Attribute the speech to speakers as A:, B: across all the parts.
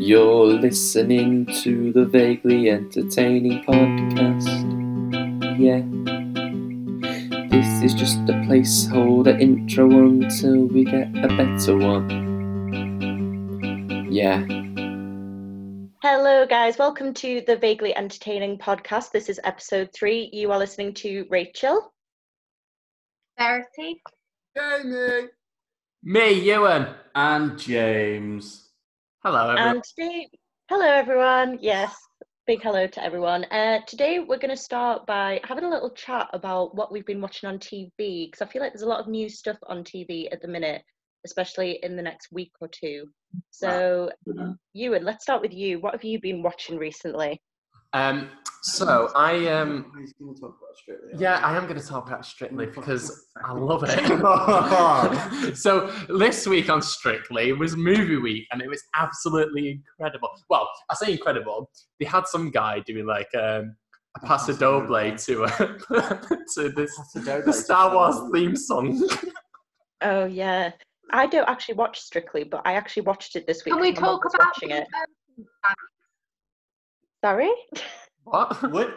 A: You're listening to the vaguely entertaining podcast. Yeah. This is just a placeholder intro until we get a better one. Yeah.
B: Hello, guys. Welcome to the Vaguely Entertaining podcast. This is episode three. You are listening to Rachel.
C: Verity.
D: Jamie.
E: Me, Ewan.
D: And James.
E: Hello, everyone.
B: And today, hello, everyone. Yes, big hello to everyone. Uh, today, we're going to start by having a little chat about what we've been watching on TV because I feel like there's a lot of new stuff on TV at the minute, especially in the next week or two. So, Ewan, let's start with you. What have you been watching recently?
E: Um, so I um,
D: He's going to talk about Strictly.
E: yeah, I am going to talk about Strictly because I love it. so this week on Strictly was movie week, and it was absolutely incredible. Well, I say incredible. They had some guy doing like um, a paso doble to uh, to this the Star Wars theme song.
B: Oh, yeah. I don't actually watch Strictly, but I actually watched it this week.
C: Can we
B: 'cause my mum
C: talk about
B: watching it? Sorry?
E: What?
D: What?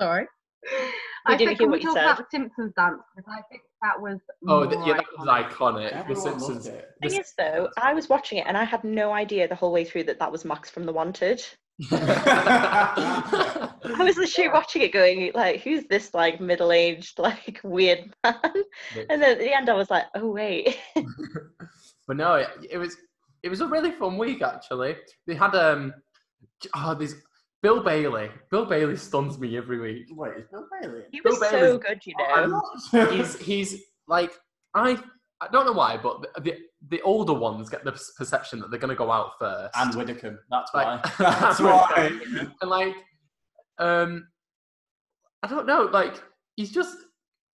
C: Sorry.
B: We
C: I
B: didn't
C: think
B: hear
C: can
B: what
C: we
B: you
C: talk
B: said.
C: about Simpsons dance because I think that was.
E: Oh, th-
C: more
E: yeah, that was
C: iconic.
E: iconic. The Simpsons. the
B: thing is though i was watching it and i had no idea the whole way through that that was max from the wanted i was literally watching it going like who's this like middle-aged like weird man and then at the end i was like oh wait
E: but no, it, it was it was a really fun week actually. They had um oh these Bill Bailey. Bill Bailey stuns me every week.
D: Wait, is Bill Bailey?
B: he
E: Bill
B: was so good you know
D: not.
E: He's he's like I I don't know why, but the the, the older ones get the perception that they're gonna go out first.
D: Ann Widdecombe. That's why.
E: Like-
D: That's why.
E: and like um I don't know, like he's just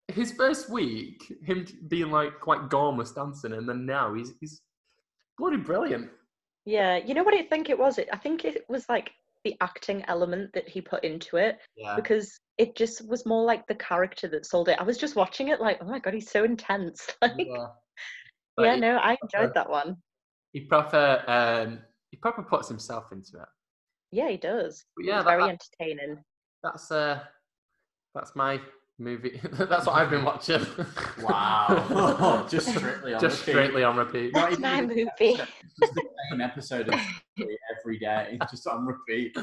E: his first week, him being like quite gormless dancing, and then now he's he's bloody brilliant.
B: yeah you know what i think it was it i think it was like the acting element that he put into it
E: Yeah.
B: because it just was more like the character that sold it i was just watching it like oh my god he's so intense like
E: Yeah.
B: yeah
E: Like,
B: no i enjoyed that one
E: He proper um he proper puts himself into it.
B: yeah he does
E: But yeah, that-
B: very entertaining
E: That's uh that's my movie. that's what I've been watching.
D: Wow. Just strictly on
E: Just
D: repeat.
E: strictly on repeat.
B: That's
D: even
B: my
D: just-
B: movie.
D: Just the same episode of Strictly every day, just on repeat.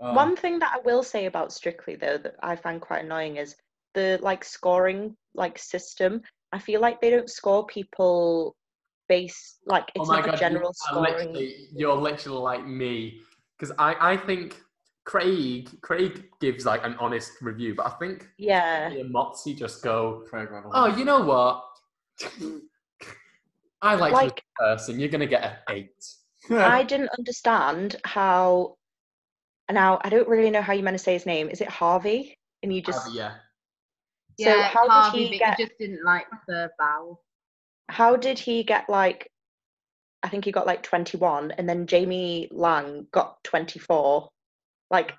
D: Oh.
B: One thing that I will say about Strictly though that I find quite annoying is the like scoring like system. I feel like they don't score people based like
E: Oh
B: it's
E: my
B: not
E: god,
B: a general
E: you are
B: scoring.
E: literally, you're literally like me. Because I, I think Craig Craig gives like an honest review, but I think
B: Yeah.
E: me and Motsi just go,
D: Craig Revel.
E: Oh, you know what? I like,
B: Like-
E: this person. You're gonna get an eight.
B: I didn't understand how now I don't really know how you meant to say his name. Is it HRVY? And you just
E: Uh, yeah.
B: so
C: yeah,
B: how
C: HRVY,
B: did he
C: but
B: get
C: he just didn't like the vowel.
B: how did he get like I think he got like 21 and then Jamie Laing got 24. Like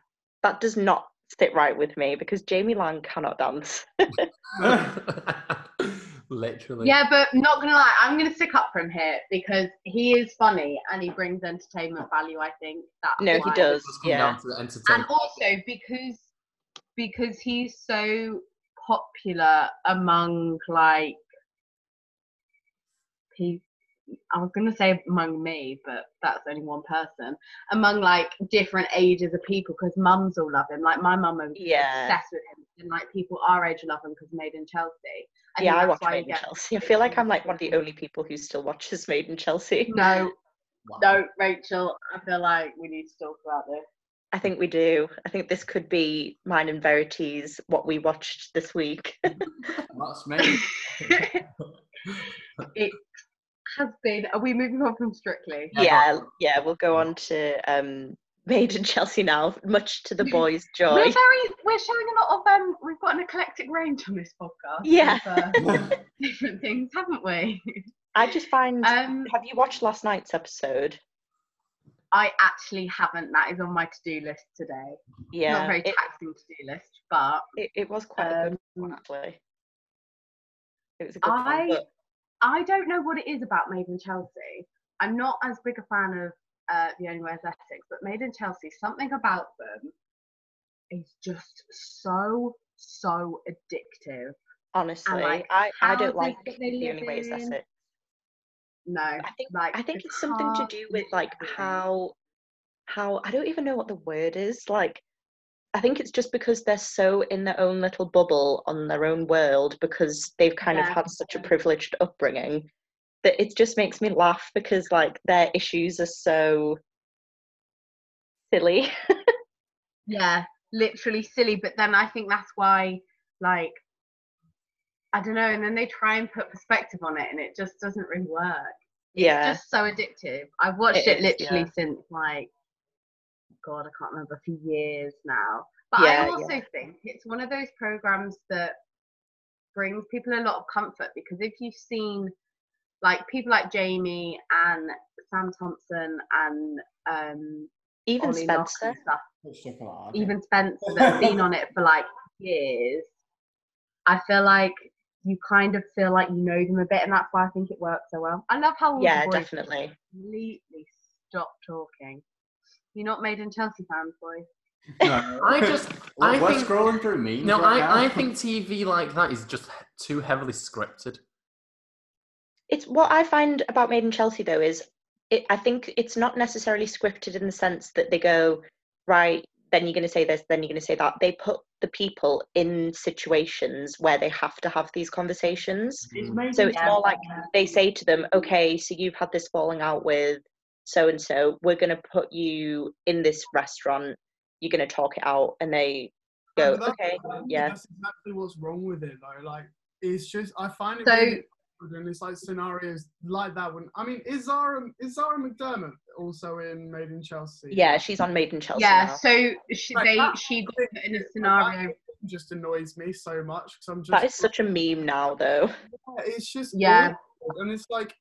B: that does not sit right with me because Jamie Laing cannot dance.
E: Literally.
C: Yeah, but not gonna lie, I'm gonna stick up for him here because he is funny and he brings entertainment value. I think that.
B: No, he does.
E: It's come
B: Yeah.
E: down to the
C: and also because because he's so popular among like people I was gonna say among me, but that's only one person. Among like different ages of people, because mums all love him. Like my mum is
B: Yeah.
C: obsessed with him, and like people our age love him because Made in Chelsea. I
B: yeah, I watch Made in
C: gets-
B: Chelsea. I feel like I'm like one of the only people who still watches Made in Chelsea.
C: No,
E: Wow.
C: no, Rachel. I feel like we need to talk about this.
B: I think we do. I think this could be mine and Verity's what we watched this week.
D: That's me.
C: it has been. Are we moving on from Strictly?
D: Yeah,
B: yeah, yeah, we'll go on to um Made in Chelsea now, much to the boys' joy.
C: We're very. We're showing a lot of um. We've got an eclectic range on this podcast.
B: Yeah.
C: of, uh, different things, haven't we?
B: I just find
C: Um,
B: have you watched last night's episode?
C: I actually haven't. That is on my to-do list today.
B: Yeah.
C: Not a very
B: it,
C: taxing to-do list, but
B: it, it was quite a good one
C: um,
B: actually. It was a good
C: I
B: one, but
C: I don't know what it is about Made in Chelsea, I'm not as big a fan of uh, The Only Way Essex, but Made in Chelsea, something about them is just so so addictive.
B: Honestly,
C: like,
B: I, I don't like the only that's
C: in. No,
B: I think
C: like
B: I think it's something to do with like how how I don't even know what the word is. Like I think it's just because they're so in their own little bubble on their own world because they've kind of had such a privileged upbringing that it just makes me laugh because like their issues are so silly.
C: yeah, literally silly. But then I think that's why, like, I don't know. And then they try and put perspective on it, and it just doesn't really work.
B: yeah.
C: Just so addictive. I've watched
B: It
C: it,
B: is,
C: literally
B: yeah.
C: since like, God, I can't remember for years now. But
B: Yeah,
C: I also think it's one of those programs that brings people a lot of comfort because if you've seen like people like Jamie and Sam Thompson and um
B: Even
C: Ollie
B: Spencer.
C: and stuff,
D: Stuff like that,
C: even Spencer that's been on it for like years, I feel like you kind of feel like you know them a bit, and that's why I think it works so well. I love how all the
B: Yeah, definitely.
C: completely stop talking. You're not made in Chelsea fans, boy.
D: No.
E: I just,
D: We're,
E: I
D: we're
E: think,
D: scrolling through memes.
E: no,
D: right
E: I, I think TV like that is just too heavily scripted.
B: It's what I find about Made in Chelsea though is it, I think it's not necessarily scripted in the sense that they go right. Then you're going to say this. Then you're going to say that. They put the people in situations where they have to have these conversations.
D: It's
E: Mm.
B: So it's more like they say to them, okay, so you've had this falling out with so and so. We're going to put you in this restaurant. You're going to talk it out, and they go,
F: But
B: okay,
F: I
B: yeah.
F: That's exactly what's wrong with it, though. Like, it's just I find it
C: So-
F: really awkward and it's like scenarios like that. When I mean, is Zara is Zara McDermott also in Made in Chelsea?
B: Yeah, she's on Made in Chelsea
C: yeah,
B: now.
C: so she,
F: Like
C: they she got put in a scenario.
F: that just annoys me so much because I'm just
B: That is such a meme now, though.
F: Yeah, it's just
C: Yeah.
F: awkward, and it's like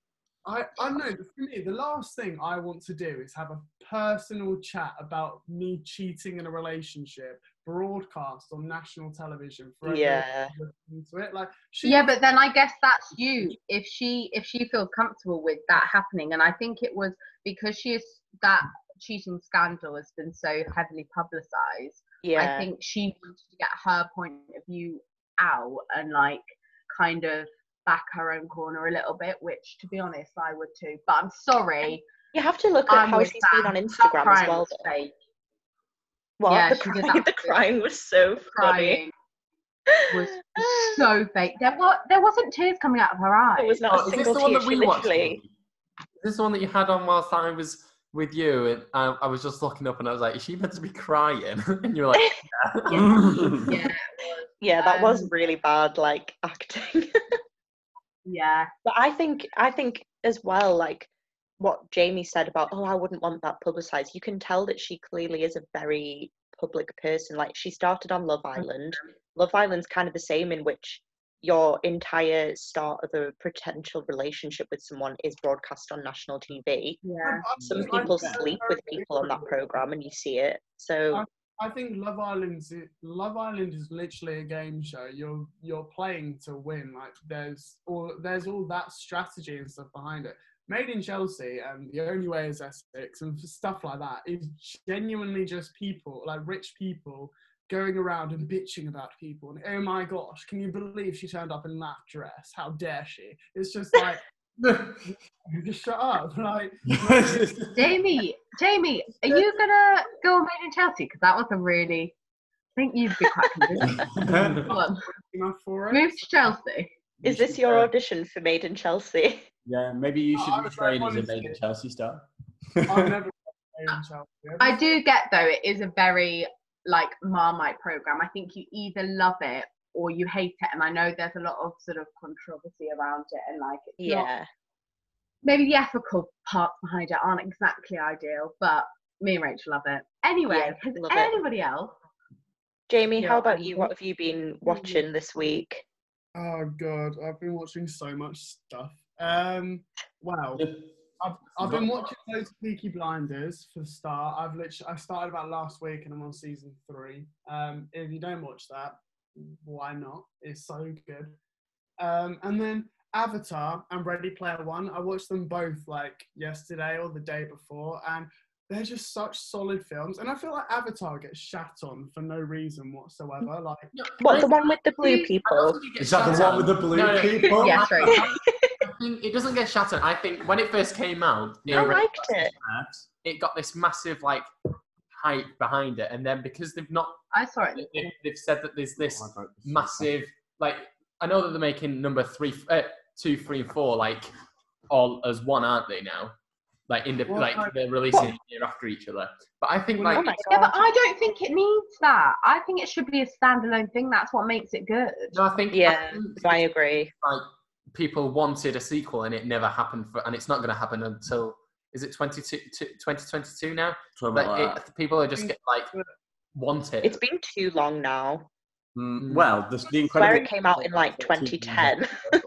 F: I I don't know for me the last thing I want to do is have a personal chat about me cheating in a relationship broadcast on national television for everyone
B: Yeah.
F: listening to it like she
C: Yeah, but then I guess that's you. If she if she feels comfortable with that happening, and I think it was because she is that cheating scandal has been so heavily publicized.
B: Yeah.
C: I think she wanted to get her point of view out and like kind of back her own corner a little bit, which to be honest, I would too. But I'm sorry.
B: You have to look at
C: I'm
B: how
C: with
B: she's been
C: Sam.
B: on
C: Her
B: Instagram as
C: crying
B: well.
C: was
B: though. What?
C: Yeah,
B: the, crying, the crying was so funny.
C: Crying was so fake. There was there wasn't tears coming out of her eyes.
B: It was not
E: Oh,
B: a
E: this
B: single
E: the
B: tear.
E: that
B: She
E: watched?
B: literally.
E: Is this the one that you had on whilst I was with you? And I, I was just looking up and I was like, is she meant to be crying? and you were like, yeah.
C: Yeah,
B: Yeah, that was
C: Um,
B: really bad, like acting.
C: Yeah.
B: but I think, I think as well, like what Jamie said about, oh, I wouldn't want that publicized. You can tell that she clearly is a very public person. Like she started on Love mm-hmm. Island. Love Island's kind of the same in which your entire start of a potential relationship with someone is broadcast on national TV.
C: Yeah.
B: Some people sleep with people on that program and you see it. So
F: I think Love Island's Love Island is literally a game show. You're you're playing to win. Like there's all there's all that strategy and stuff behind it. Made in Chelsea and the only way is Essex and stuff like that is genuinely just people like rich people going around and bitching about people. And oh my gosh, can you believe she turned up in that dress? How dare she? It's just like just shut up. Like
C: Jamie, Jamie, are you gonna go on Made in Chelsea? Because that was a really. I think you'd be quite convinced. Go on,
F: enough for it.
C: move to Chelsea.
B: is this your audition for Made in Chelsea?
D: Yeah, maybe you
F: oh,
D: should
F: was
D: train as a
F: honestly-
D: made in Chelsea star.
F: I've never played in Chelsea.
C: I do get though, it is a very like Marmite program. I think you either love it or you hate it, and I know there's a lot of sort of controversy around it, and like it's not
B: Yeah.
C: maybe the ethical parts behind it aren't exactly ideal, but me and Rachel love it. Anyway,
B: Yeah,
C: has
B: love it.
C: anybody else?
B: Jamie,
C: Yeah,
B: how about you? What have you been watching this week?
F: Oh god, I've been watching so much stuff. Um, wow, I've, I've been watching those of Peaky Blinders for the start. I've literally I started about last week and I'm on season three. Um, if you don't watch that, why not? It's so good. Um, and then Avatar and Ready Player One. I watched them both like yesterday or the day before, and they're just such solid films. And I feel like Avatar gets shat on for no reason whatsoever. Like,
B: What, the one with the blue people?
E: think it gets
G: Is that the one with the blue
E: No, no.
G: people?
C: Yeah, right.
E: It doesn't get shattered. I think when it first came out,
B: I liked it.
E: it got this massive like hype behind it, and then because they've not,
C: I saw it.
E: they- they've said that there's this
G: Oh, I wrote this
E: massive like I know that they're making number three, uh, two, three, and four like all as one, aren't they now? Like in the
F: Well,
E: like
F: I-
E: they're releasing it year after each other. But I think like
B: Oh
C: Yeah, but. I don't think it needs that. I think it should be a standalone thing. That's what makes it good.
E: no, I think I
B: Yeah,
E: think
B: I agree.
E: like people wanted a sequel and it never happened for, and it's not going to happen until is it 22, 2022 now? Like,
G: like
E: it, people are just get like want it.
B: It's been too long now.
G: Mm, well, the, the
B: I swear
G: incredible.
B: it came out in like 2010.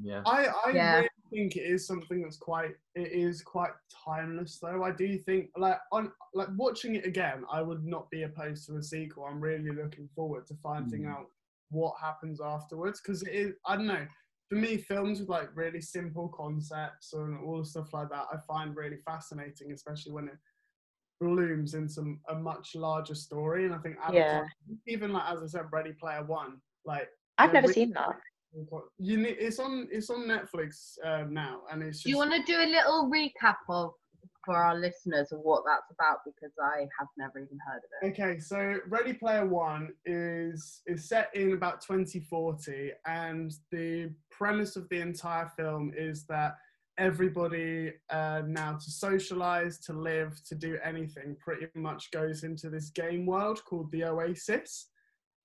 E: yeah.
F: I, I
C: Yeah.
F: really think it is something that's quite it is quite timeless though. I do think like on like watching it again, I would not be opposed to a sequel. I'm really looking forward to finding
G: Mm.
F: out what happens afterwards because it is I don't know. For me, films with like really simple concepts and all the stuff like that, I find really fascinating, especially when it blooms into a much larger story. And I think Avatar, even like as I said, Ready Player One, like
B: I've never
F: we-
B: seen that.
F: you need, it's on it's on Netflix uh, now, and it's just
C: Do you want to do a little recap of for our listeners of what that's about? Because I have never even heard of it.
F: Okay, so Ready Player One is is set in about 2040, and the premise of the entire film is that everybody uh, now to socialize, to live, to do anything, pretty much goes into this game world called the Oasis.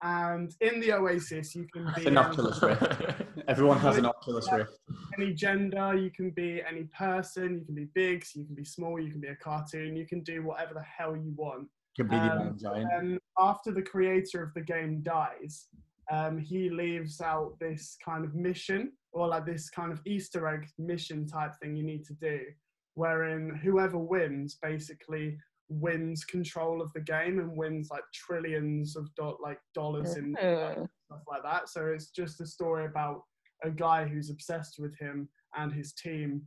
F: And in the Oasis, you can be
G: an
F: um,
G: Oculus Rift. Everyone has an Oculus Rift.
F: any gender, you can be any person, you can be big, so you can be small, you can be a cartoon, you can do whatever the hell you want.
G: Can be the
F: Um. And after the creator of the game dies, um, he leaves out this kind of mission or like this kind of Easter egg mission type thing you need to do, wherein whoever wins basically wins control of the game and wins like trillions of do- like dollars in stuff like that. So it's just a story about a guy who's obsessed with him and his team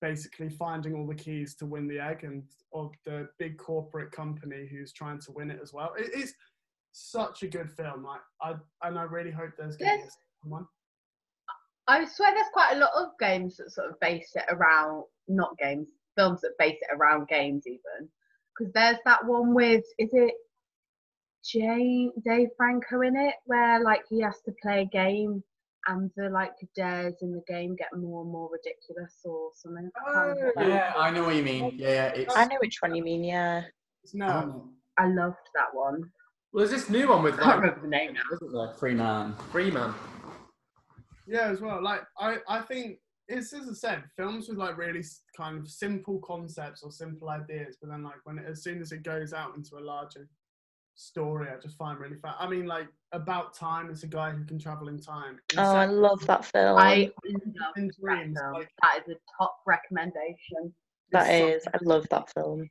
F: basically finding all the keys to win the egg and of the big corporate company who's trying to win it as well. It is such a good film. Like I and I really hope there's going to be a
C: Yes.
F: second one.
C: I swear there's quite a lot of games that sort of base it around, not games, films that base it around games even. Because there's that one with, is it Jay, Dave Franco in it, where like he has to play a game and the like dares in the game get more and more ridiculous or something. I can't remember what oh, that
G: Yeah, I know what you mean. Yeah, yeah. It's,
B: I know which one you mean, yeah.
F: It's no. Oh.
C: I loved that one.
E: Well, there's this new one with
C: I can't
E: like
C: remember the name now.
G: isn't there? Free man.
E: Freeman.
F: Yeah, as well. Like I, I think it's as I said, films with like really kind of simple concepts or simple ideas, but then like when it, as soon as it goes out into a larger story, I just find really fun. I mean, like About Time is a guy who can travel in time.
B: Oh, I love that film.
C: I love
F: in
C: that
F: Dreams,
C: film.
F: like
C: That is a top recommendation.
B: that
F: it's
B: is. I love that film.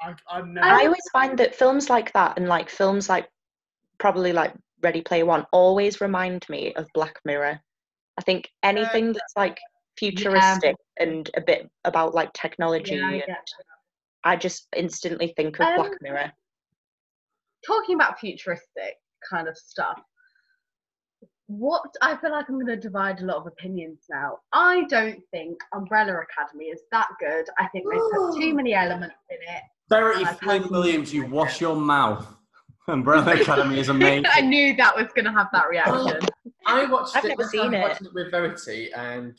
F: I, I've never.
B: I always find that films like that and like films like probably like Ready Player One always remind me of Black Mirror. I think anything that's like futuristic and a bit about like technology,
C: Yeah, I
B: and
C: get
B: I just instantly think of Black
C: Um,
B: Mirror.
C: talking about futuristic kind of stuff, what I feel like I'm going to divide a lot of opinions now. I don't think Umbrella Academy is that good. I think they put too many elements in it.
G: Verity
C: I
G: Flynn Williams, you wash your mouth. Umbrella Academy is amazing.
C: I knew that was going to have that reaction.
E: I watched
B: I've
E: it.
B: never
E: I started
B: seen it.
E: it with Verity, and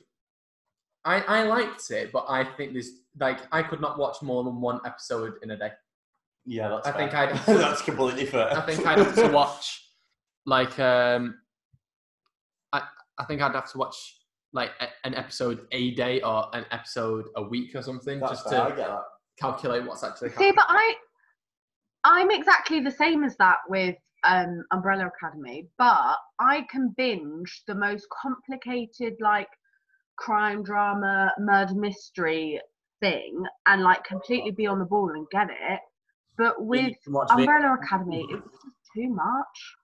E: I I liked it, but I think this like I could not watch more than one episode in a day.
G: Yeah, that's
E: I
G: fair.
E: think I'd-
G: that's completely fair.
E: I think I'd have to watch like um I I think I'd have to watch like a, an episode a day or an episode a week or something
G: That's
E: just
G: fair, I
E: to
G: get that.
E: calculate what's actually
C: See,
E: happening.
C: but I, I'm exactly the same as that with um, Umbrella Academy, but I can binge the most complicated like crime drama, murder mystery thing, and like completely be on the ball and get it. But with
G: can watch the-
C: Umbrella Academy, it's just too much.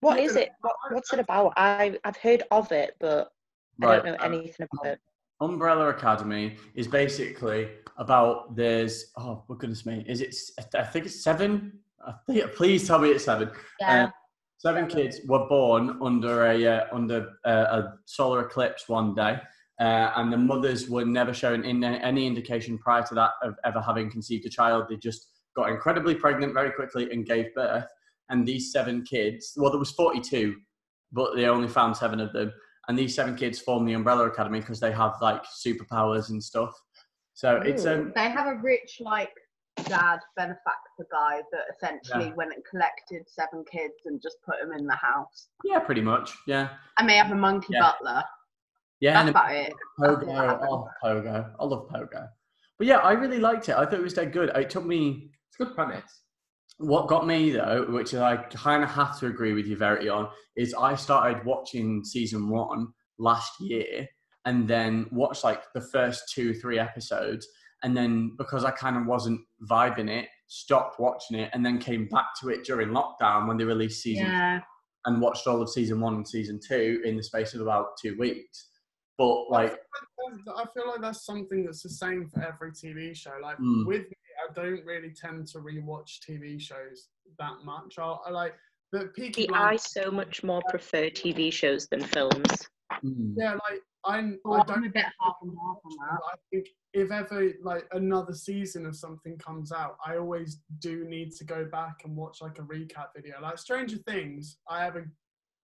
B: What is it? What, what's it about? I I've heard of it, but I don't know
G: um,
B: anything about it.
G: Umbrella Academy is basically about there's oh goodness me is it i think it's seven I think please tell me it's seven
C: Yeah.
G: Uh, seven kids were born under a uh, under uh, a solar eclipse one day uh, and the mothers were never shown in any indication prior to that of ever having conceived a child. They just got incredibly pregnant very quickly and gave birth. And these seven kids well there was 42 but they only found seven of them. And these seven kids form the Umbrella Academy because they have like superpowers and stuff. So it's um
C: they have a rich like dad benefactor guy that essentially
G: Yeah.
C: went and collected seven kids and just put them in the house.
G: yeah, pretty much yeah
C: And they have a monkey
G: Yeah.
C: butler.
G: yeah.
C: That's
G: and
C: about it.
G: Pogo, oh Pogo, I love Pogo. But yeah, I really liked it. I thought it was dead good. It took me
E: It's a good premise.
G: what got me though, which I kind of have to agree with you Verity on, is I started watching season one last year and then watched like the first two, three episodes. And then because I kind of wasn't vibing it, stopped watching it and then came back to it during lockdown when they released season
C: Yeah.
G: and watched all of season one and season two in the space of about two weeks. But like,
F: I feel like that's something that's the same for every TV show. Like
G: Mm.
F: with me, I don't really tend to rewatch TV shows that much. I'll, I like the Peaky
B: See, I so much more prefer TV shows than films.
G: mm,
F: Yeah, like I'm.
C: Oh,
F: I
C: I'm
F: don't
C: a bit half and half on that.
F: I think if ever like another season of something comes out, I always do need to go back and watch like a recap video. Like Stranger Things, I have a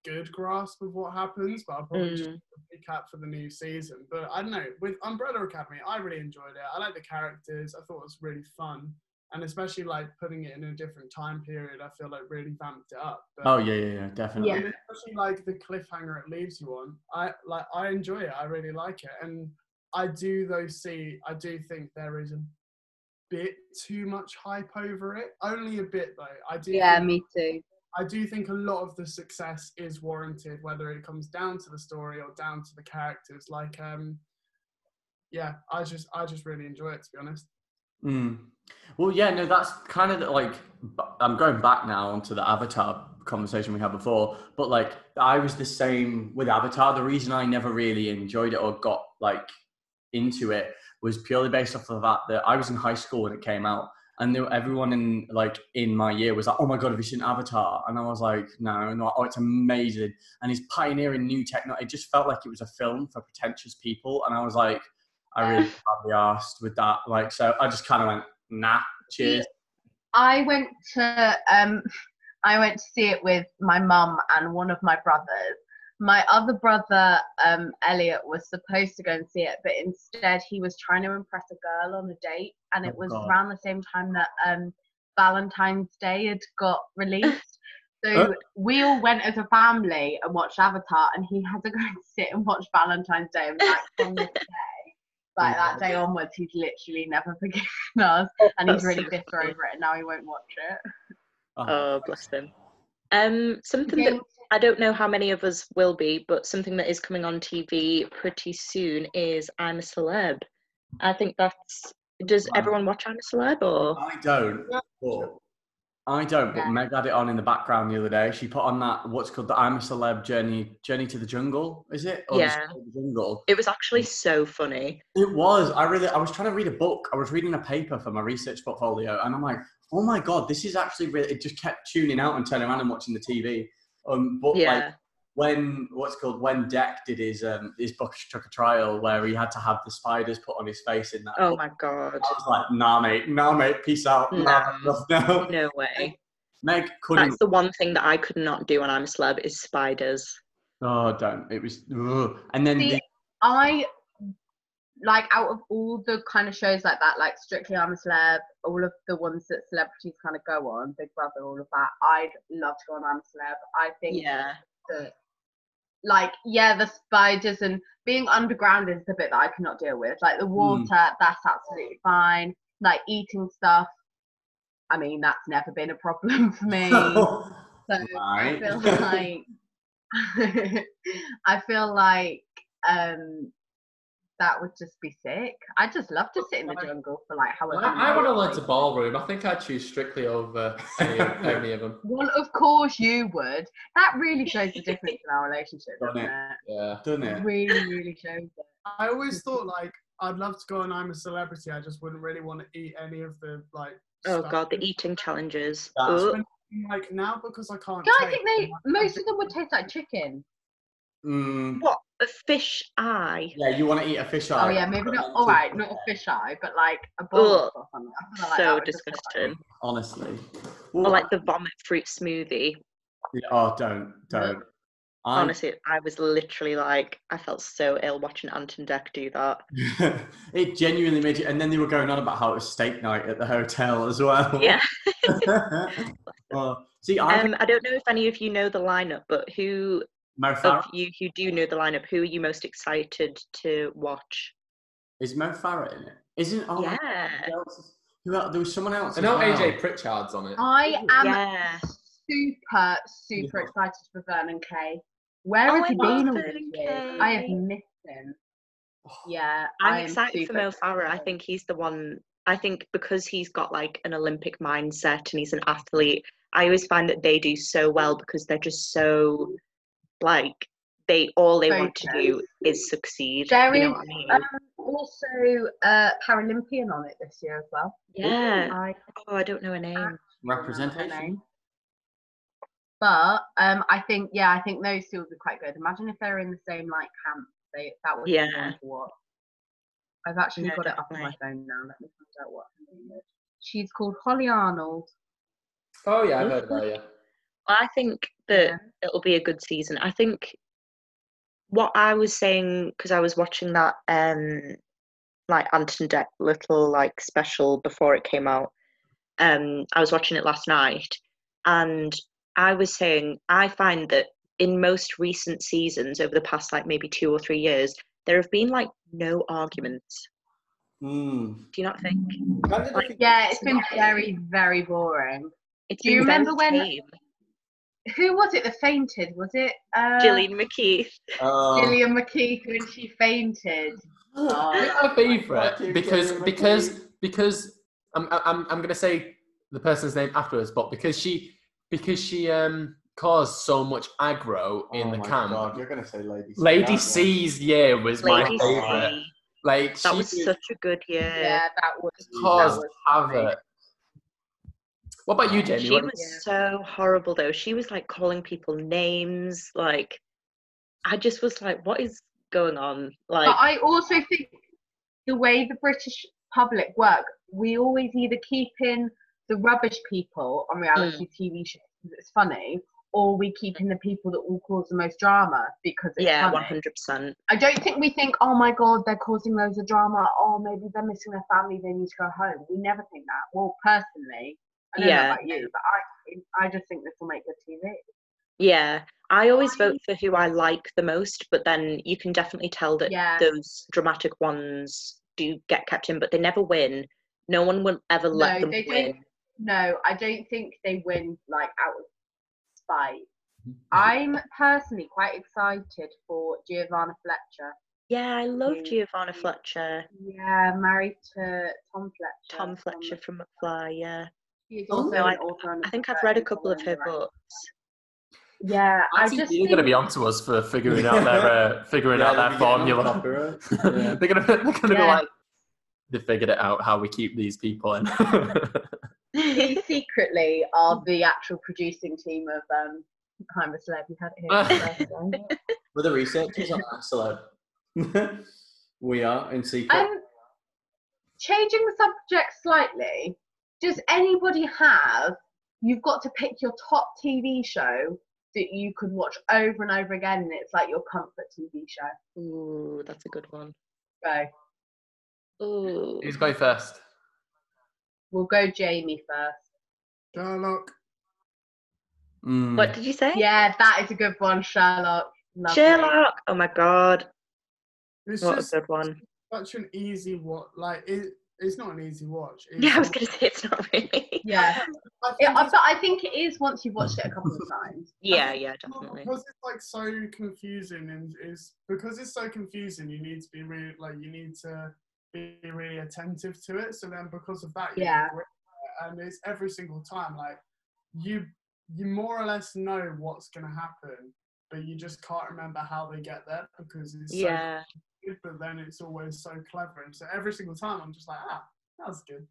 F: good grasp of what happens, but I'll probably just
B: Mm.
F: do a recap for the new season. But I don't know. With Umbrella Academy, I really enjoyed it. I like the characters. I thought it was really fun. And especially like putting it in a different time period, I feel like really vamped it up. But
G: oh yeah, yeah, yeah, definitely.
F: and especially like the cliffhanger it leaves you on. I like I enjoy it. I really like it, and I do though see. I do think there is a bit too much hype over it. Only a bit though. I do.
C: Yeah,
F: think-
C: me too.
F: I do think a lot of the success is warranted, whether it comes down to the story or down to the characters. Like, um, yeah, I just I just really enjoy it to be honest.
G: Mm. Well, yeah, no, that's kind of like I'm going back now onto the Avatar conversation we had before, but like I was the same with Avatar. The reason I never really enjoyed it or got like into it was purely based off of the fact that I was in high school when it came out, and there, everyone in like in my year was like, "Oh my god, have you seen Avatar?" And I was like, "No, no, oh, it's amazing!" And he's pioneering new technology. It just felt like it was a film for pretentious people, and I was like, I really can't be asked with that. Like, so I just kind of went, "Nah, cheers."
C: I went to um I went to see it with my mum and one of my brothers. My other brother, um, Elliot, was supposed to go and see it, but instead he was trying to impress a girl on a date, and it
G: Oh,
C: was
G: God.
C: around the same time that um, Valentine's Day had got released. So
G: Huh?
C: we all went as a family and watched Avatar, and he had to go and sit and watch Valentine's Day. And like from this day, like that day onwards, he's literally never forgiven us, and he's really bitter over it, and now he won't watch it.
B: Oh, bless them. Um, something
C: Okay.
B: that I don't know how many of us will be, but something that is coming on TV pretty soon is I'm a Celeb. I think that's. Does
G: Wow.
B: everyone watch I'm a Celeb or?
G: I don't. But I don't. But
C: Yeah.
G: Meg had it on in the background the other day. She put on that what's called the I'm a Celeb Journey Journey to the Jungle. Is it? Or
B: Yeah.
G: the Jungle.
B: It was actually so funny.
G: It was. I really. I was trying to read a book. I was reading a paper for my research portfolio, and I'm like, oh my god, this is actually really. It just kept tuning out and turning around and watching the TV. Um, but like
B: Yeah.
G: when what's called when Dec did his um his book took a trial where he had to have the spiders put on his face in that.
B: Oh
G: book.
B: my god.
G: I was like, nah, mate, nah, mate, peace out. Nah,
B: No.
G: no.
B: No way.
G: Meg couldn't.
B: That's the one thing that I could not do when I'm a celeb is spiders.
G: Oh, don't. It was. ugh. And then
C: See,
G: the,
C: I like out of all the kind of shows like that, like Strictly I'm a Celeb, all of the ones that celebrities kind of go on, Big Brother, all of that. I'd love to go on I'm a Celeb. I think
B: Yeah.
C: that, like, yeah, the spiders and being underground is the bit that I cannot deal with. Like the water, that's absolutely fine. Like eating stuff, I mean, that's never been a problem for me. So I feel like I feel like um that would just be sick. I'd just love to sit in the jungle for like however.
E: I, I
C: long.
E: want to learn to ballroom. I think I'd choose strictly over any, any of them.
C: Well, of course you would. That really shows the difference in our relationship,
G: Doesn't
C: doesn't
G: it?
C: it?
E: Yeah.
G: Doesn't
C: It
G: it?
C: really, really shows it.
F: I always thought like I'd love to go and I'm a celebrity. I just wouldn't really want to eat any of the like.
B: Oh
F: stuff.
B: god, the eating challenges.
G: That's
F: Like now because I can't.
C: Yeah, I think they
F: them,
C: most of them would taste like chicken.
G: Mm,
B: What? A fish eye?
G: yeah, you want to eat a fish eye.
C: Oh yeah, maybe not. All right, not a fish eye, but like a bowl
B: Ugh,
C: or something. I feel like
B: so
C: would just taste like-
B: disgusting.
G: Honestly.
B: Or like the vomit fruit smoothie.
G: yeah, oh, don't, don't. I,
B: Honestly, I was literally like, I felt so ill watching Ant and Dec do that.
G: it genuinely made you. And then they were going on about how it was steak night at the hotel as well.
B: Yeah.
G: well, see, I
B: Um, I don't know if any of you know the lineup, but who
G: Mo
B: of you who do know the lineup, who are you most excited to watch?
G: is Mo Farah in it? Isn't? Oh,
B: Yeah.
G: who else who else? There was someone else.
E: I know
G: well.
E: AJ Pritchard's on it.
C: I am
B: Yeah.
C: super, super
G: Yeah.
C: excited for Vernon Kay. Where
B: Oh,
C: has
B: I
C: he been all these I have missed him. Oh. Yeah,
B: I'm excited for Mo Farah. I think he's the one. I think because he's got like an Olympic mindset and he's an athlete, I always find that they do so well because they're just so like they all they want to do is succeed.
C: There
B: you know
C: is,
B: I mean?
C: um, also uh, Paralympian on it this year as well.
B: yeah.
C: I
B: Oh, I don't know her name.
C: don't her
G: representation.
C: name. But um, I think yeah, I think those two would be quite good. Imagine if they were in the same like camp. They that would
B: Yeah.
C: be fun. I've actually
B: No,
C: got it up on my phone now. Let me find out what her name is. She's called Hollie Arnold.
E: Oh yeah, I've heard about it.
B: I think that
C: Yeah.
B: it'll be a good season. I think what I was saying because I was watching that um like Ant and Dec little like special before it came out. Um, I was watching it last night, and I was saying I find that in most recent seasons over the past like maybe two or three years, there have been like no arguments.
G: Mm.
B: Do you not think? Like,
C: Yeah, it's been very, very boring.
B: It's
C: Do you remember when-
B: tame.
C: Who was it that fainted? Was it uh,
B: Gillian McKeith?
G: Uh,
C: Gillian McKeith when she fainted? Oh,
E: my favourite because because because I'm I'm I'm gonna say the person's name afterwards, but because she because she um caused so much aggro in
G: oh
E: the
G: my
E: camp.
G: God, you're gonna say Lady C.
E: Lady
G: aren't?
E: C's year was my favourite. Like
B: That
E: she
B: was such a good year.
C: yeah, that was.
E: caused
C: that was funny.
E: havoc. What about you, Jamie?
B: She
E: What-
B: was so horrible though. She was like calling people names. Like, I just was like, what is going on? Like,
C: But I also think the way the British public work, we always either keep in the rubbish people on reality mm. TV shows because it's funny, or we keep in the people that will cause the most drama because it's
B: yeah,
C: funny.
B: one hundred percent.
C: I don't think we think, oh my god, they're causing loads of drama. Oh, maybe they're missing their family. They need to go home. We never think that. Well, personally, I
B: Yeah.
C: you, but I, I just think this will make good TV.
B: Yeah, I always vote for who I like the most, but then you can definitely tell that
C: Yeah.
B: those dramatic ones do get kept in, but they never win. No one will ever let
C: No,
B: them
C: they
B: win.
C: don't. No, I don't think they win like out of spite. Mm-hmm. I'm personally quite excited for Giovanna Fletcher.
B: Yeah, I love. Giovanna Fletcher,
C: Yeah, married to Tom Fletcher.
B: Tom Fletcher from McFly. Yeah,
C: She's
B: Oh,
C: also
B: no,
C: an author
B: I think I've read a couple of her books.
C: Yeah, I,
E: I
C: just
E: you're
C: think,
E: going to be onto us for figuring out their uh, figuring out their formula.
G: Yeah.
E: they're going to they're going to be like they figured it out how we keep these people in.
C: we secretly are the actual producing team of um, I'm a Celeb. We had it here. first, so.
G: We're the researchers on that celeb. we are in secret.
C: Um, changing the subject slightly, does anybody have? You've got to pick your top TV show that you could watch over and over again, and it's like your comfort TV show.
B: Ooh, that's a good one.
C: Go.
B: Ooh.
E: Who's going first?
C: We'll go Jamie first.
F: Sherlock.
G: Mm.
B: What did you say?
C: Yeah, that is a good one, Sherlock. Lovely.
B: Sherlock. Oh my god,
F: It's
B: what a
F: just
B: good one.
F: such an easy one like it it's not an easy watch. It's
B: Yeah, I was going to say it's not really.
C: Yeah,
F: I
C: it,
F: think
C: I,
F: it's-
C: but I think it is once you've watched it a couple of times.
B: Yeah, yeah, definitely.
F: because it's like so confusing and is because it's so confusing you need to be really like you need to be really attentive to it so then because of that
C: Yeah.
F: grip it, and it's every single time like you you more or less know what's going to happen but you just can't remember how they get there because it's
B: Yeah.
F: so good but then it's always so clever and so every single time i'm just like ah that was good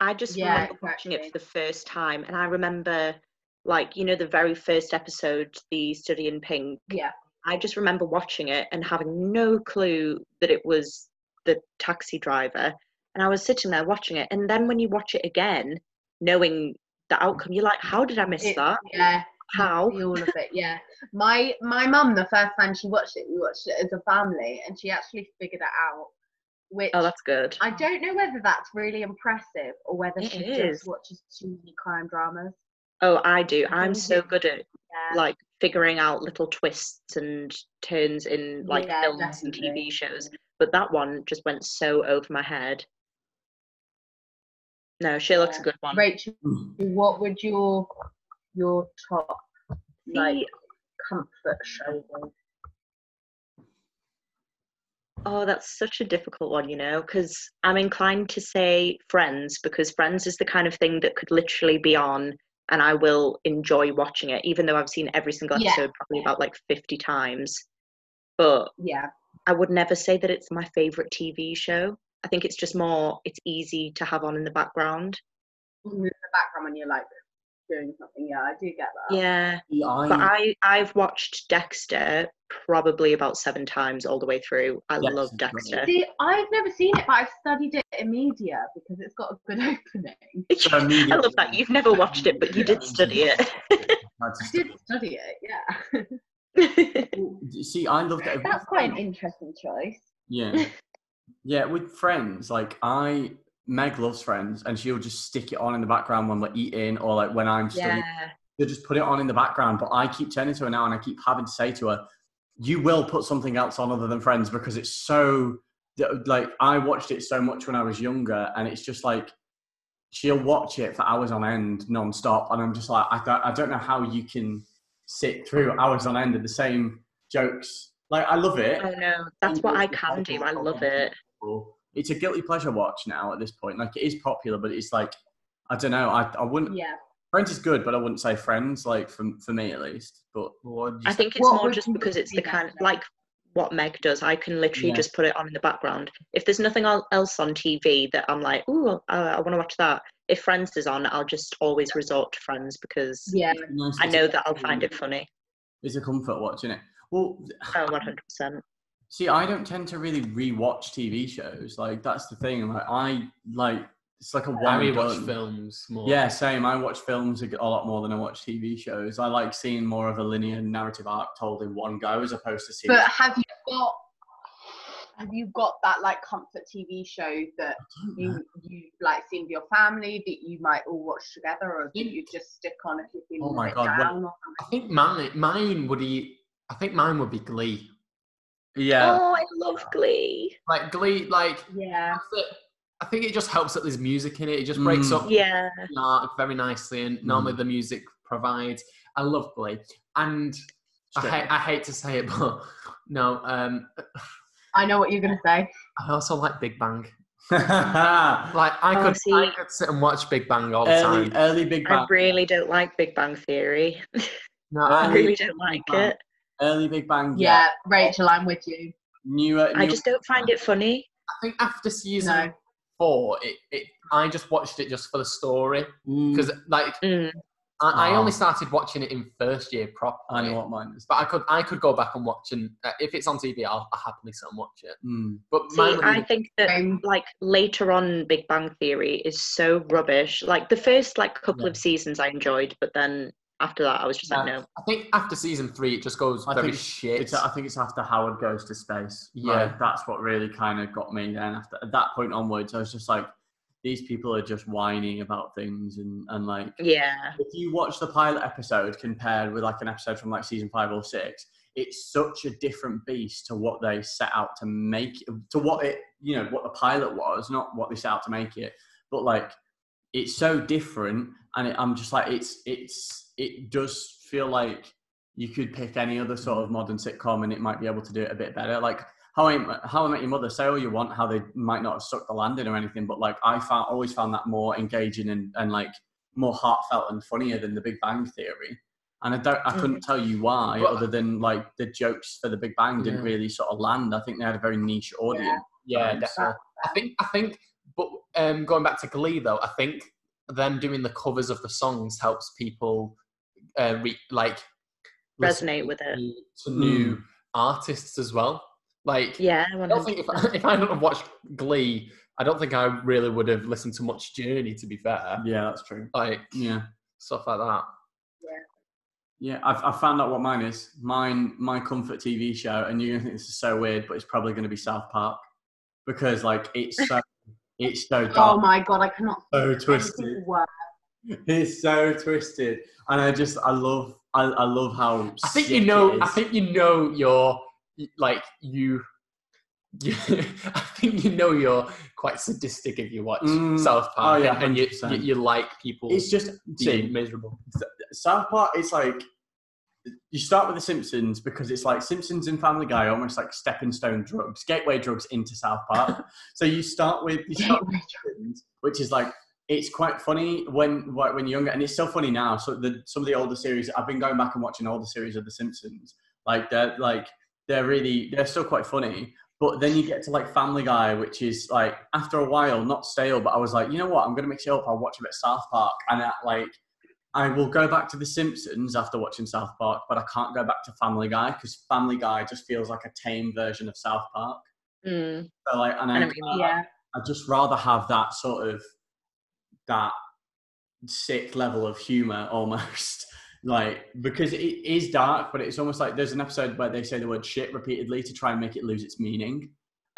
B: I just
C: Yeah,
B: remember watching it for the first time, and I remember, like, you know, the very first episode, the Study in Pink.
C: Yeah.
B: I just remember watching it and having no clue that it was the taxi driver. And I was sitting there watching it. And then when you watch it again, knowing the outcome, you're like, how did I miss
C: It-
B: that?
C: Yeah,
B: How?
C: all of it. Yeah, my my mum the first time she watched it, we watched it as a family, and she actually figured it out. Which
B: Oh, that's good.
C: I don't know whether that's really impressive or whether
B: It
C: she
B: is.
C: just watches too many crime dramas.
B: Oh, I do. I'm so good at
C: Yeah.
B: like figuring out little twists and turns in like
C: Yeah,
B: films and. TV shows. But that one just went so over my head. No, Sherlock's a good one.
C: Rachel, what would your your top like comfort show?
B: Oh, that's such a difficult one, you know, because I'm inclined to say Friends because Friends is the kind of thing that could literally be on and I will enjoy watching it, even though I've seen every single
C: Yeah,
B: episode probably about like 50 times. But
C: Yeah,
B: I would never say that it's my favorite TV show. I think it's just more, it's easy to have on in the background.
C: in the background when you're like doing something. Yeah, I do get that.
B: Yeah.
G: See, I,
B: But I, I've watched Dexter probably about seven times all the way through. I love Dexter.
C: See, I've never seen it, but I've studied it in media because it's got a good opening.
G: So
B: I love that. You've never watched it, but you did study it.
G: I
C: I did study it, yeah.
G: See, I loved it.
C: That's quite an interesting choice.
G: Yeah. Yeah, with friends, like I Meg loves friends and she'll just stick it on in the background when we're eating or like when I'm studying.
B: yeah.
G: She'll just put it on in the background. But I keep turning to her now and I keep having to say to her, You will put something else on other than friends because it's so like I watched it so much when I was younger and it's just like she'll watch it for hours on end non-stop and I'm just like I don't, I don't know how you can sit through hours on end of the same jokes. Like I love it.
B: Oh no, that's what I can do. I love it.
G: It's a guilty pleasure watch now at this point. Like it is popular, but it's like I don't know. I, I wouldn't.
C: Yeah.
G: Friends is good, but I wouldn't say Friends. Like for for me at least. But
B: I think it's
C: What
B: more just because it's the kind
C: then?
B: like what Meg does. I can literally
G: Yeah.
B: just put it on in the background. If there's nothing else on TV that I'm like, ooh, uh, I want to watch that. If Friends is on, I'll just always resort to Friends because
C: Yeah.
G: nice
B: I know that I'll find it funny.
G: It's a comfort watching it. Well,
B: Oh, 100%.
G: See, I don't tend to really rewatch TV shows. Like that's the thing. Like I like it's like a
E: I
G: one and
E: rewatch
G: done.
E: films more.
G: Yeah, same. I watch films a a lot more than I watch TV shows. I like seeing more of a linear narrative arc told in one go as opposed to seeing.
C: But have you got have you got that like comfort TV show that you you like seen with your family that you might all watch together, or do you just stick on if you're feeling
G: Oh my
C: a bit
G: God, what-
C: down or
E: I think mine, mine would be. I think mine would be Glee.
G: Yeah,
B: Oh, I love Glee.
E: Like Glee, like?
C: Yeah.
E: I think it just helps that there's music in it. It just breaks
G: Mm.
E: up
B: Yeah.
E: very nicely, and normally
G: Mm.
E: the music provides. I love Glee, and I
G: Straight
E: hate. I hate to say it, but no, um,
C: I know what you're gonna say.
E: I also like Big Bang. Like I
B: Oh,
E: could, I could sit and watch Big Bang all the time.
G: early Big Bang.
B: I really don't like Big Bang Theory.
E: No,
B: I
G: Early
B: really don't like
G: Bang.
B: it.
G: Early Big Bang.
C: Yeah, Rachel, I'm with you.
G: Newer,
B: I just don't find it funny.
E: I think after season
C: No.
E: four, it, it I just watched it just for the story
G: Mm,
E: because like
B: Mm.
E: I, I only started watching it in first year properly.
G: I know what mine is.
E: But I could I could go back and watch and uh, if it's on TV, I'll, I'll happily sit and watch it.
G: Mm.
E: But
B: See,
E: mine
B: I
E: be-
B: think that
C: Um,
B: like later on Big Bang Theory is so rubbish. Like the first like couple
G: Yeah.
B: of seasons I enjoyed, but then after that I was just like, no.
E: I think after season three, it just goes
G: I
E: very
G: think
E: shit.
G: It's, I think it's after Howard goes to space.
E: Yeah.
G: Like, that's what really kind of got me. Then after at that point onwards, I was just like, these people are just whining about things, and and like
B: Yeah.
G: if you watch the pilot episode compared with like an episode from like season five or six, it's such a different beast to what they set out to make to what it you know what the pilot was, not what they set out to make it. But like it's so different, and it, I'm just like it's it's it does feel like you could pick any other sort of modern sitcom and it might be able to do it a bit better. Like how I how I Met Your Mother, say all you want, how they might not have sucked the landing or anything, but like I found always found that more engaging and, and like more heartfelt and funnier than The Big Bang Theory. And I don't, I couldn't tell you why,
E: But-
G: other than like the jokes for The Big Bang didn't
E: Yeah.
G: really sort of land. I think they had a very niche audience.
E: Yeah,
G: Um,
E: definitely. I think I think, but um, going back to Glee though, I think them doing the covers of the songs helps people uh, re- like
B: Resonate with it.
E: to, to new
G: Mm.
E: artists as well. Like,
B: Yeah,
E: I don't think if I, if I hadn't have watched Glee, I don't think I really would have listened to much Journey. To be fair,
G: Yeah, that's true.
E: like
G: Yeah.
E: stuff like that.
G: Yeah, I've, I've found out what mine is. Mine, my comfort TV show, and you're gonna think this is so weird, but it's probably gonna be South Park because like it's so, it's so
C: Oh my god, I cannot.
G: so
C: think
G: twisted. It's so twisted, and I just I love I, I love how.
E: I think
G: sick
E: you know.
G: it
E: I think you know you're like you. you I think you know you're quite sadistic if you watch
G: Mm,
E: South Park,
G: oh, yeah,
E: and you,
G: 100%.
E: you you like people
G: it's just
E: being
G: see
E: miserable.
G: South Park. It's like you start with The Simpsons because it's like Simpsons and Family Guy, almost like stepping stone drugs, gateway drugs into South Park. so you start with you start with Simpsons, which is like it's quite funny when when you're younger, and it's still funny now. So the some of the older series, I've been going back and watching older series of The Simpsons. Like they're like they're really they're still quite funny. But then you get to like Family Guy, which is like after a while not stale. But I was like, you know what? I'm gonna mix it up. I'll watch a bit of South Park, and I, like I will go back to The Simpsons after watching South Park, but I can't go back to Family Guy because Family Guy just feels like a tame version of South Park.
B: Mm,
G: So like, and
B: I
G: I,
B: know what you mean.
C: Yeah.
G: I'd just rather have that sort of that sick level of humor almost like because it is dark but it's almost like there's an episode where they say the word shit repeatedly to try and make it lose its meaning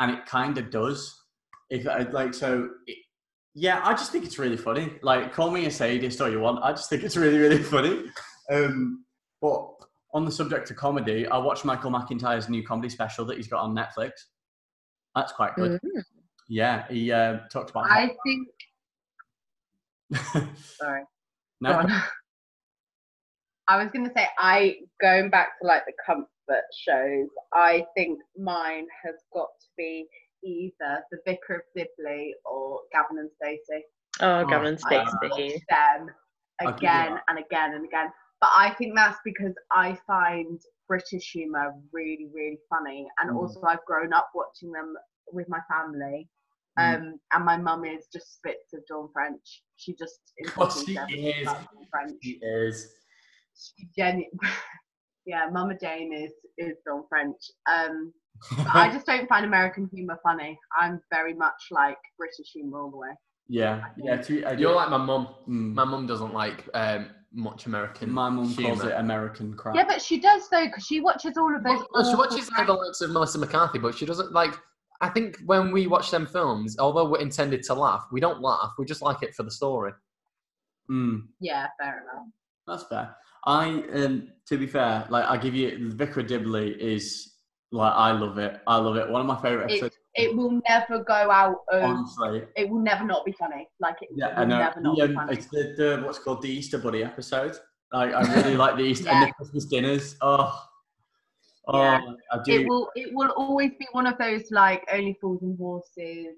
G: and it kind of does if I, like so it, yeah i just think it's really funny like call me a sadist all you want i just think it's really really funny um but on the subject of comedy i watched michael mcintyre's new comedy special that he's got on netflix that's quite good
B: mhm.
G: yeah, he uh, talked about.
C: I think. Sorry.
G: no,
C: I was going to say, I going back to like the comfort shows. I think mine has got to be either The Vicar of Dibley or Gavin and Stacey.
B: Oh,
G: Oh,
B: Gavin and
C: I
B: Stacey.
C: watch them
G: I'll give you
C: again and again and again. But I think that's because I find British humour really, really funny, and
G: Mm.
C: also I've grown up watching them with my family.
G: Mm.
C: Um, and my mum is just spits of Dawn French. She just
E: course
C: instantly
E: she is.
C: about Dawn French.
G: he is.
C: She genu- yeah, Mama Jane is is Dawn French. Um, I just don't find American humour funny. I'm very much like British humour all the way.
G: yeah, yeah. To, I
E: You're like my mum.
G: Mm.
E: My mum doesn't like um, much American.
G: My mum calls it American crap.
C: Yeah, but she does though, because she watches all of those.
E: Well, she watches like the likes of Melissa McCarthy, but she doesn't like. I think when we watch them films, although we're intended to laugh, we don't laugh. We just like it for the story.
G: Mm,
C: Yeah, fair enough.
G: that's fair. I, um, to be fair, like I give you, Vicar Dibley is like I love it. I love it. One of my favorite episodes.
C: it will never go out of.
G: honestly,
C: It will never not be funny. Like it,
G: yeah,
C: it
G: I
C: will
G: know.
C: never not be funny.
G: it's the, the what's called the Easter Bunny episode. Like I really like the Easter and the Christmas dinners. Oh, oh,
C: Yeah.
G: I do.
C: It will. It will always be one of those like only fools and horses,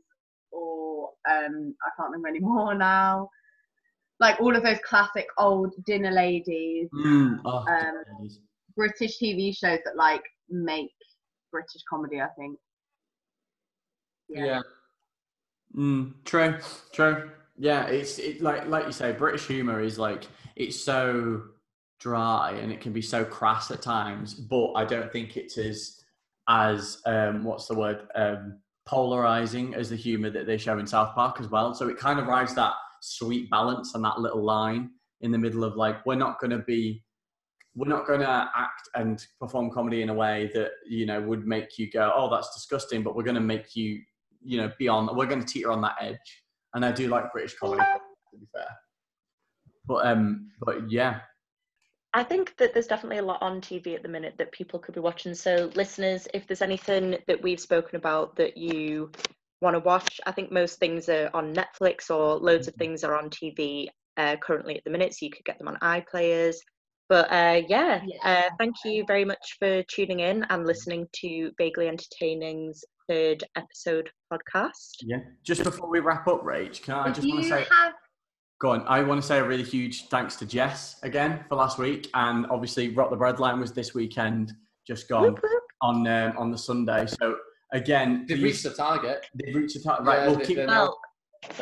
C: or um, I can't remember anymore now. Like all of those classic old dinner ladies,
G: Mm, oh,
C: um,
G: ladies.
C: British TV shows that like make British comedy. I think.
G: Yeah mm, true, true. Yeah, it's it like like you say, British humor is like it's so dry and it can be so crass at times, but I don't think it's as as um what's the word um polarizing as the humor that they show in South Park as well. So it kind of rides that sweet balance and that little line in the middle of like we're not going to be we're not going to act and perform comedy in a way that you know would make you go oh that's disgusting but we're going to make you you know be on we're going to teeter on that edge. And i do like british comedy to be fair. But um but yeah.
B: I think that there's definitely a lot on TV at the minute that people could be watching. So, listeners, if there's anything that we've spoken about that you want to watch, I think most things are on Netflix or loads of things are on TV uh, currently at the minute, so you could get them on iPlayers. But uh, yeah, uh, thank you very much for tuning in and listening to Vaguely Entertaining's third episode podcast.
G: Yeah. Just before we wrap up, Rach, can I
C: If
G: just want to say,
C: have
G: go on. I want to say a really huge thanks to Jess again for last week, and obviously Rock the Breadline was this weekend, just gone on um, on the Sunday. So again,
A: They've reached the target.
G: they've reached the target. Right,
A: Yeah,
G: we'll
A: they-
G: keep.
A: they're
B: Well,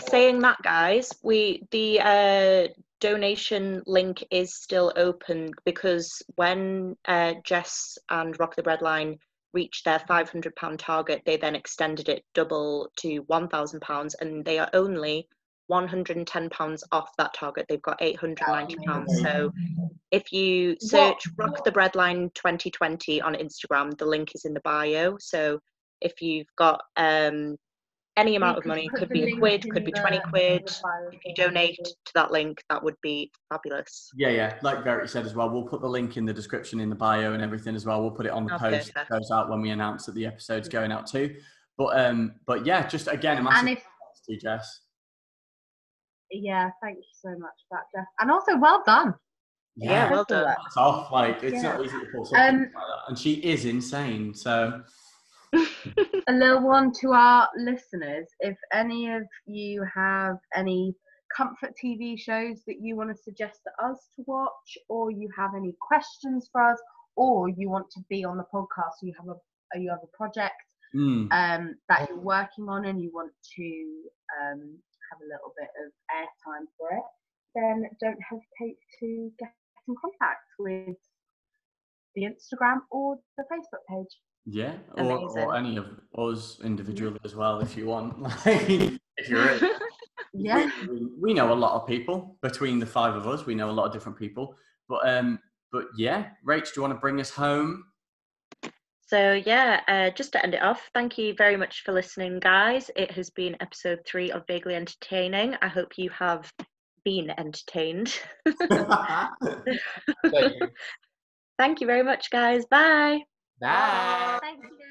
B: saying that, guys, we the uh, donation link is still open because when uh, Jess and Rock the Breadline reached their £500 target, they then extended it double to £1,000, and they are only £110 off that target. They've got £890. So if you search Rock the Breadline 2020 on Instagram, the link is in the bio. So if you've got um, any amount of money, could be a quid, could be 20 quid. If you donate to that link, that would be fabulous.
G: Yeah, yeah. Like Verity said as well, we'll put the link in the description in the bio and everything as well. We'll put it on the
B: Oh,
G: post that goes out when we announce that the episode's going out too. But um, but yeah, just again a massive
C: and if
G: thanks to you, Jess.
C: yeah, thank you so much for that, Jeff. And also, well done.
B: Yeah, well done.
G: It's off. Like it's
C: Yeah.
G: not easy to pull something
C: Um,
G: like that. And she is insane. So
C: a little one to our listeners. If any of you have any comfort TV shows that you want to suggest to us to watch, or you have any questions for us, or you want to be on the podcast, you have a you have a project
G: mm,
C: um, that you're working on and you want to um, have a little bit of airtime for it, then don't hesitate to get in contact with the Instagram or the Facebook page.
G: Yeah, or, or any of us individually as well, if you want. Like if you're in.
C: Yeah.
G: we, we know a lot of people between the five of us. We know a lot of different people. But um, but yeah, Rach, do you want to bring us home?
B: So, yeah, uh, just to end it off, thank you very much for listening, guys. It has been episode three of Vaguely Entertaining. I hope you have been entertained.
A: Thank you.
B: Thank you very much, guys. Bye.
A: Bye.
C: Thank you.